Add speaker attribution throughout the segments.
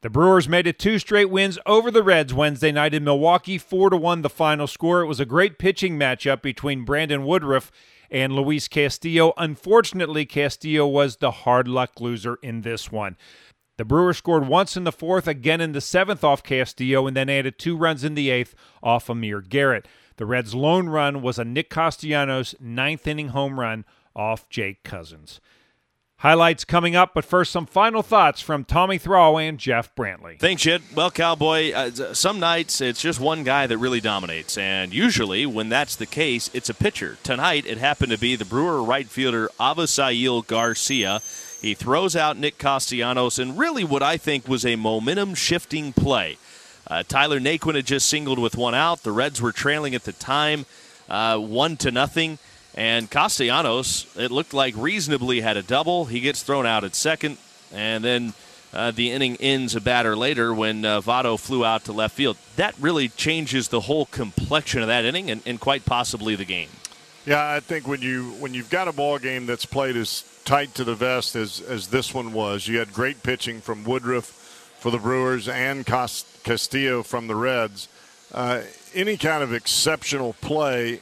Speaker 1: The Brewers made it two straight wins over the Reds Wednesday night in Milwaukee, 4 to 1 the final score. It was a great pitching matchup between Brandon Woodruff and Luis Castillo. Unfortunately, Castillo was the hard luck loser in this one. The Brewers scored once in the fourth, again in the seventh off Castillo, and then added two runs in the eighth off Amir Garrett. The Reds' lone run was a Nick Castellanos ninth inning home run off Jake Cousins. Highlights coming up, but first, some final thoughts from Tommy Thrall and Jeff Brantley.
Speaker 2: Thanks, Jed. Well, Cowboy, uh, some nights it's just one guy that really dominates, and usually when that's the case, it's a pitcher. Tonight, it happened to be the Brewer right fielder Avisail Garcia. He throws out Nick Castellanos, and really what I think was a momentum shifting play. Uh, Tyler Naquin had just singled with one out. The Reds were trailing at the time, uh, one to nothing. And Castellanos, it looked like reasonably had a double. He gets thrown out at second, and then uh, the inning ends a batter later when uh, Votto flew out to left field. That really changes the whole complexion of that inning and, and quite possibly the game.
Speaker 3: Yeah, I think when you when you've got a ball game that's played as tight to the vest as as this one was, you had great pitching from Woodruff for the Brewers and Castillo from the Reds. Uh, any kind of exceptional play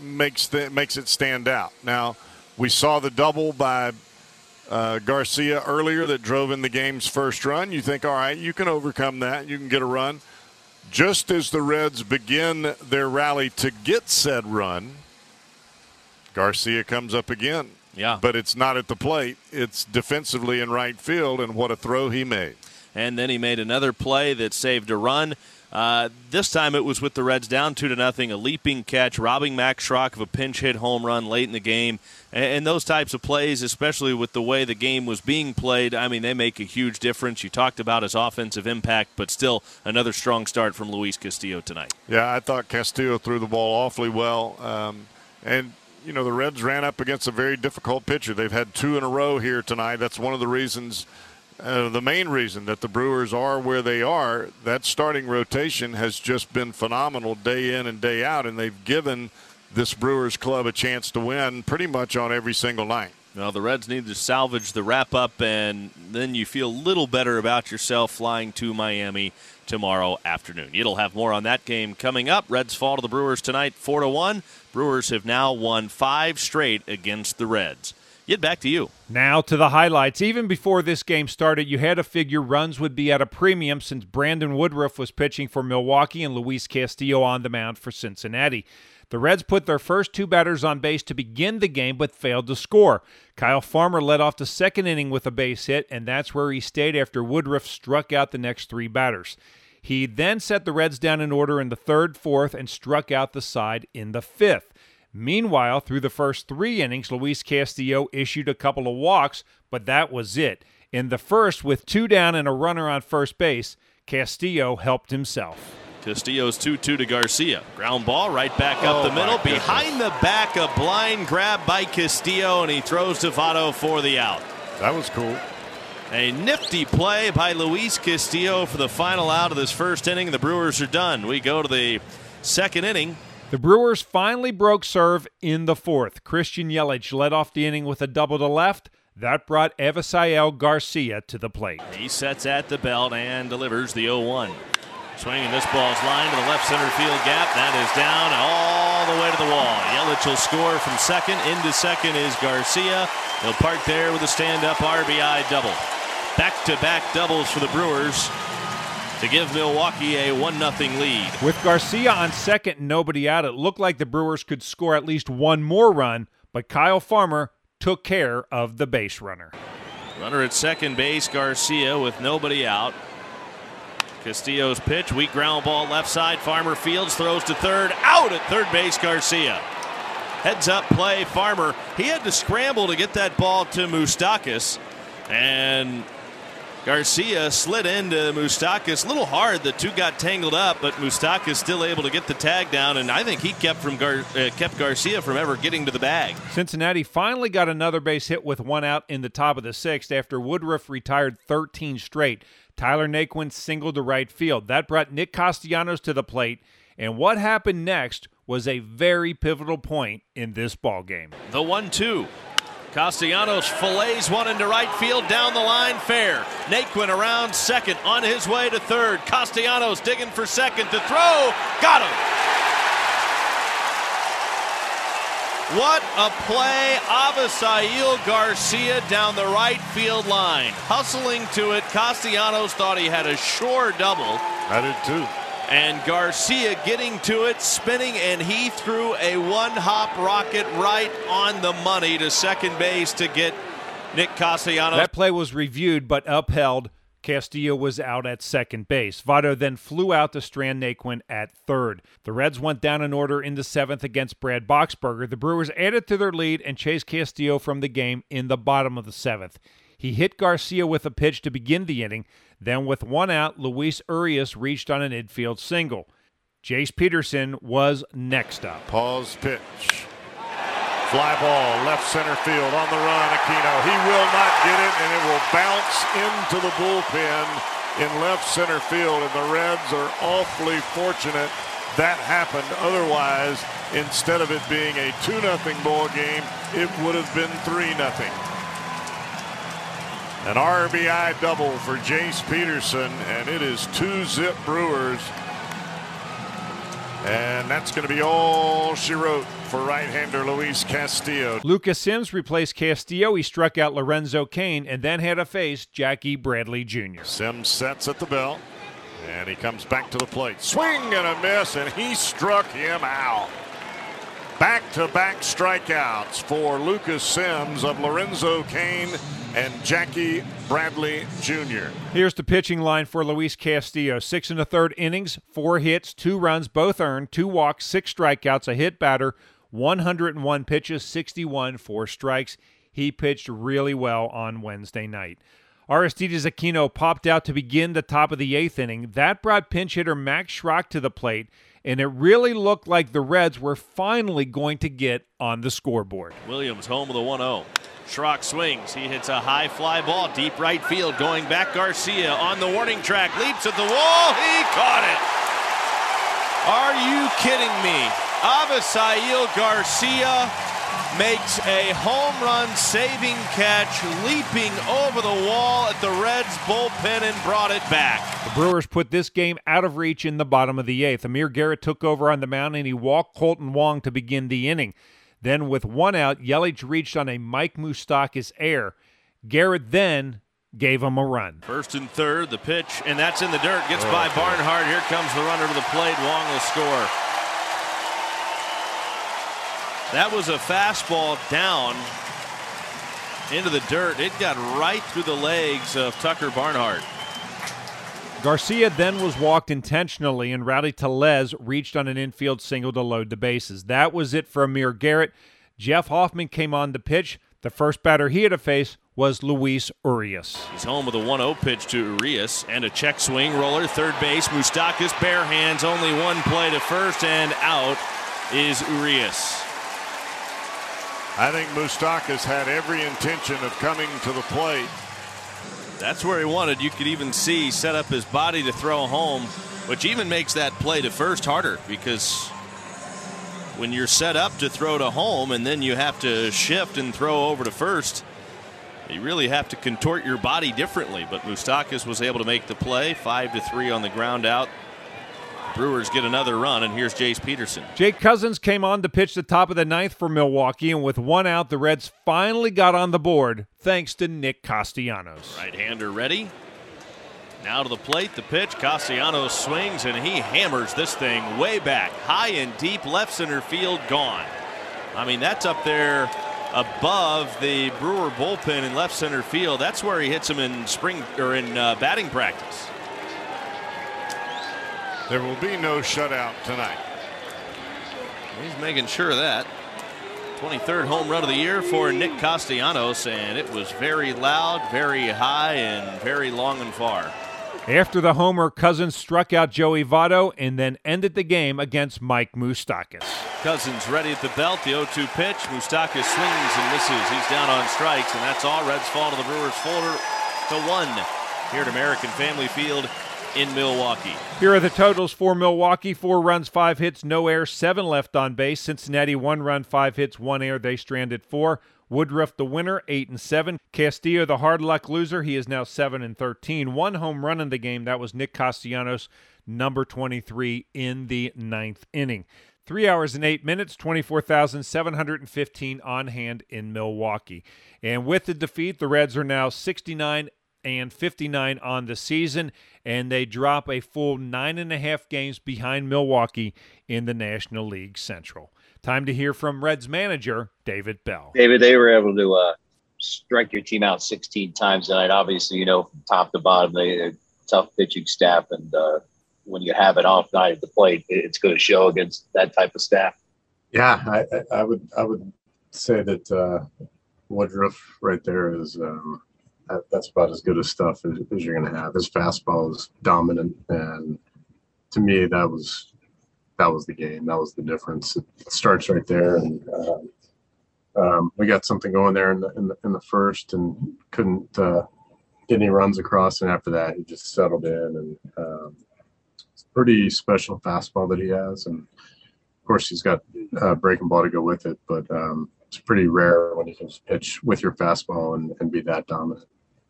Speaker 3: makes the, makes it stand out. Now, we saw the double by uh, Garcia earlier that drove in the game's first run. You think, all right, you can overcome that. You can get a run. Just as the Reds begin their rally to get said run, Garcia comes up again.
Speaker 2: Yeah.
Speaker 3: But it's not at the plate. It's defensively in right field, and what a throw he made.
Speaker 2: And then he made another play that saved a run. Uh, this time it was with the Reds down two to nothing, a leaping catch, robbing Max Schrock of a pinch hit home run late in the game, and, and, those types of plays, especially with the way the game was being played, I mean they make a huge difference. You talked about his offensive impact, but still another strong start from Luis Castillo tonight.
Speaker 3: Yeah, I thought Castillo threw the ball awfully well, um, and you know the Reds ran up against a very difficult pitcher. They've had two in a row here tonight. That's one of the reasons uh, the main reason that the Brewers are where they are, that starting rotation has just been phenomenal day in and day out, and they've given this Brewers club a chance to win pretty much on every single night.
Speaker 2: Well, the Reds need to salvage the wrap up, and then you feel a little better about yourself flying to Miami tomorrow afternoon. It'll have more on that game coming up. Reds fall to the Brewers tonight, four to one. Brewers have now won five straight against the Reds. Get back to you.
Speaker 1: Now to the highlights. Even before this game started, you had to figure runs would be at a premium since Brandon Woodruff was pitching for Milwaukee and Luis Castillo on the mound for Cincinnati. The Reds put their first two batters on base to begin the game but failed to score. Kyle Farmer led off the second inning with a base hit, and that's where he stayed after Woodruff struck out the next three batters. He then set the Reds down in order in the third, fourth, and struck out the side in the fifth. Meanwhile, through the first three innings, Luis Castillo issued a couple of walks, but that was it. In the first, with two down and a runner on first base, Castillo helped himself.
Speaker 2: Castillo's 2 2 to Garcia. Ground ball right back up oh the middle. Behind the back, a blind grab by Castillo, and he throws to Votto for the out.
Speaker 3: That was cool.
Speaker 2: A nifty play by Luis Castillo for the final out of this first inning. The Brewers are done. We go to the second inning.
Speaker 1: The Brewers finally broke serve in the fourth. Christian Yelich led off the inning with a double to left. That brought Avisail Garcia to the plate.
Speaker 2: He sets at the belt and delivers the 0 1. Swinging this ball's line to the left center field gap. That is down all the way to the wall. Yelich will score from second. Into second is Garcia. He'll park there with a stand up RBI double. Back to back doubles for the Brewers to give Milwaukee a 1 0 lead.
Speaker 1: With Garcia on second and nobody out, it looked like the Brewers could score at least one more run, but Kyle Farmer took care of the base runner.
Speaker 2: Runner at second base, Garcia with nobody out. Castillo's pitch, weak ground ball left side. Farmer fields, throws to third, out at third base, Garcia. Heads up play, Farmer. He had to scramble to get that ball to Moustakas, and Garcia slid into Moustakas. A little hard. The two got tangled up, but Moustakas still able to get the tag down, and I think he kept from Gar- uh, kept Garcia from ever getting to the bag.
Speaker 1: Cincinnati finally got another base hit with one out in the top of the sixth after Woodruff retired 13 straight. Tyler Naquin singled to right field. That brought Nick Castellanos to the plate, and what happened next was a very pivotal point in this ball game.
Speaker 2: The one-two. Castellanos fillets one into right field, down the line, fair. Naquin around second, on his way to third. Castellanos digging for second to throw. Got him. What a play. Avisail Garcia down the right field line. Hustling to it. Castellanos thought he had a sure double.
Speaker 3: I did too.
Speaker 2: And Garcia getting to it, spinning, and he threw a one hop rocket right on the money to second base to get Nick Castellanos.
Speaker 1: That play was reviewed but upheld. Castillo was out at second base. Votto then flew out to strand Naquin at third. The Reds went down in order in the seventh against Brad Boxberger. The Brewers added to their lead and chased Castillo from the game in the bottom of the seventh. He hit Garcia with a pitch to begin the inning. Then, with one out, Luis Urias reached on an infield single. Jace Peterson was next up.
Speaker 3: Pause pitch. Fly ball, left center field on the run. Aquino. He will not get it, and it will bounce into the bullpen in left center field. And the Reds are awfully fortunate that happened. Otherwise, instead of it being a 2 0 ball game, it would have been 3 0. An RBI double for Jace Peterson, and it is two zip Brewers. And that's going to be all she wrote for right-hander Luis Castillo.
Speaker 1: Lucas Sims replaced Castillo. He struck out Lorenzo Cain and then had to face Jackie Bradley Jr.
Speaker 3: Sims sets at the bell, and he comes back to the plate. Swing and a miss, and he struck him out. Back to back strikeouts for Lucas Sims of Lorenzo Cain and Jackie Bradley Jr.
Speaker 1: Here's the pitching line for Luis Castillo. Six and a third innings, four hits, two runs, both earned, two walks, six strikeouts, a hit batter, 101 pitches, 61 four strikes. He pitched really well on Wednesday night. Aristides Aquino popped out to begin the top of the eighth inning. That brought pinch hitter Max Schrock to the plate and it really looked like the Reds were finally going to get on the scoreboard.
Speaker 2: Williams home of the 1 0. Schrock swings. He hits a high fly ball, deep right field, going back. Garcia on the warning track, leaps at the wall. He caught it. Are you kidding me? Avisail Garcia makes a home run saving catch, leaping over the wall at the Reds bullpen and brought it back.
Speaker 1: The Brewers put this game out of reach in the bottom of the eighth. Amir Garrett took over on the mound and he walked Kolten Wong to begin the inning. Then, with one out, Yelich reached on a Mike Moustakas air. Garrett then gave him a run.
Speaker 2: First and third, the pitch, and that's in the dirt. Gets by Barnhart. Here comes the runner to the plate. Wong will score. That was a fastball down into the dirt. It got right through the legs of Tucker Barnhart.
Speaker 1: Garcia then was walked intentionally, and Rowdy Tellez reached on an infield single to load the bases. That was it for Amir Garrett. Jeff Hoffman came on the pitch. The first batter he had to face was Luis Urias.
Speaker 2: He's home with a 1 0 pitch to Urias and a check swing roller. Third base, Moustakas, bare hands, only one play to first, and out is Urias.
Speaker 3: I think Moustakas had every intention of coming to the plate.
Speaker 2: That's where he wanted. You could even see set up his body to throw home, which even makes that play to first harder because when you're set up to throw to home and then you have to shift and throw over to first, you really have to contort your body differently. But Moustakas was able to make the play, five to three on the ground out. Brewers get another run, and here's Jace Peterson.
Speaker 1: Jake Cousins came on to pitch the top of the ninth for Milwaukee, and with one out, the Reds finally got on the board thanks to Nick Castellanos.
Speaker 2: Right hander ready. Now to the plate, the pitch. Castellanos swings, and he hammers this thing way back, high and deep, left center field, gone. I mean, that's up there above the Brewer bullpen in left center field. That's where he hits him in spring or in uh, batting practice.
Speaker 3: There will be no shutout tonight.
Speaker 2: He's making sure of that. 23rd home run of the year for Nick Castellanos, and it was very loud, very high, and very long and far.
Speaker 1: After the homer, Cousins struck out Joey Votto and then ended the game against Mike Moustakas.
Speaker 2: Cousins ready at the belt, the 0 2 pitch. Moustakas swings and misses. He's down on strikes, and that's all. Reds fall to the Brewers' folder to one here at American Family Field in Milwaukee.
Speaker 1: Here are the totals for Milwaukee four runs, five hits, no air, seven left on base. Cincinnati, one run, five hits, one air. They stranded four. Woodruff, the winner, eight and seven. Castillo, the hard luck loser, he is now seven and thirteen. One home run in the game. That was Nick Castellanos, number twenty-three in the ninth inning. Three hours and eight minutes, 24,715 on hand in Milwaukee. And with the defeat, the Reds are now 69 and 59 on the season, and they drop a full nine and a half games behind Milwaukee in the National League Central. Time to hear from Reds manager David Bell.
Speaker 4: David, they were able to uh, strike your team out 16 times tonight. Obviously, you know, from top to bottom, they a tough pitching staff, and uh, when you have an off night at the plate, it's going to show against that type of staff.
Speaker 5: Yeah, I, I would I would say that uh, Woodruff right there is um, that, that's about as good a stuff as, as you're going to have. His fastball is dominant, and to me, that was that was the game. That was the difference. It starts right there, and uh, um, we got something going there in the, in the, in the first, and couldn't uh, get any runs across. And after that, he just settled in, and um, it's a pretty special fastball that he has, and of course, he's got uh, breaking ball to go with it. But um, it's pretty rare when you can pitch with your fastball and, and be that dominant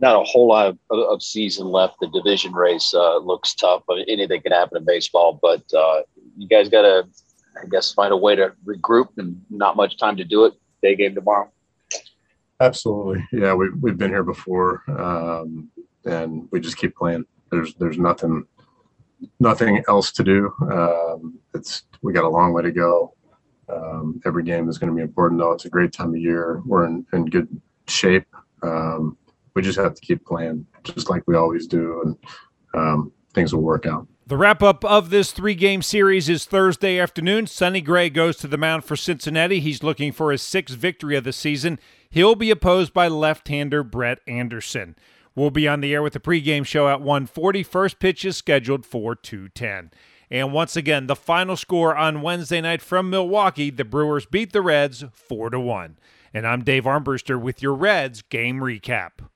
Speaker 4: not a whole lot of, of season left. The division race uh, looks tough. Mean, anything can happen in baseball, but uh, you guys got to, I guess, find a way to regroup and not much time to do it. Day game tomorrow.
Speaker 5: Absolutely, yeah. We we've been here before, um, and we just keep playing. There's there's nothing nothing else to do. Um, it's we got a long way to go. Um, every game is going to be important, though. It's a great time of year. We're in, in good shape. Um, we just have to keep playing just like we always do, and um, things will work out.
Speaker 1: The wrap up of this three game series is Thursday afternoon. Sonny Gray goes to the mound for Cincinnati. He's looking for his sixth victory of the season. He'll be opposed by left hander Brett Anderson. We'll be on the air with the pregame show at 140. First pitch is scheduled for 210. And once again, the final score on Wednesday night from Milwaukee, the Brewers beat the Reds 4 to 1. And I'm Dave Armbruster with your Reds game recap.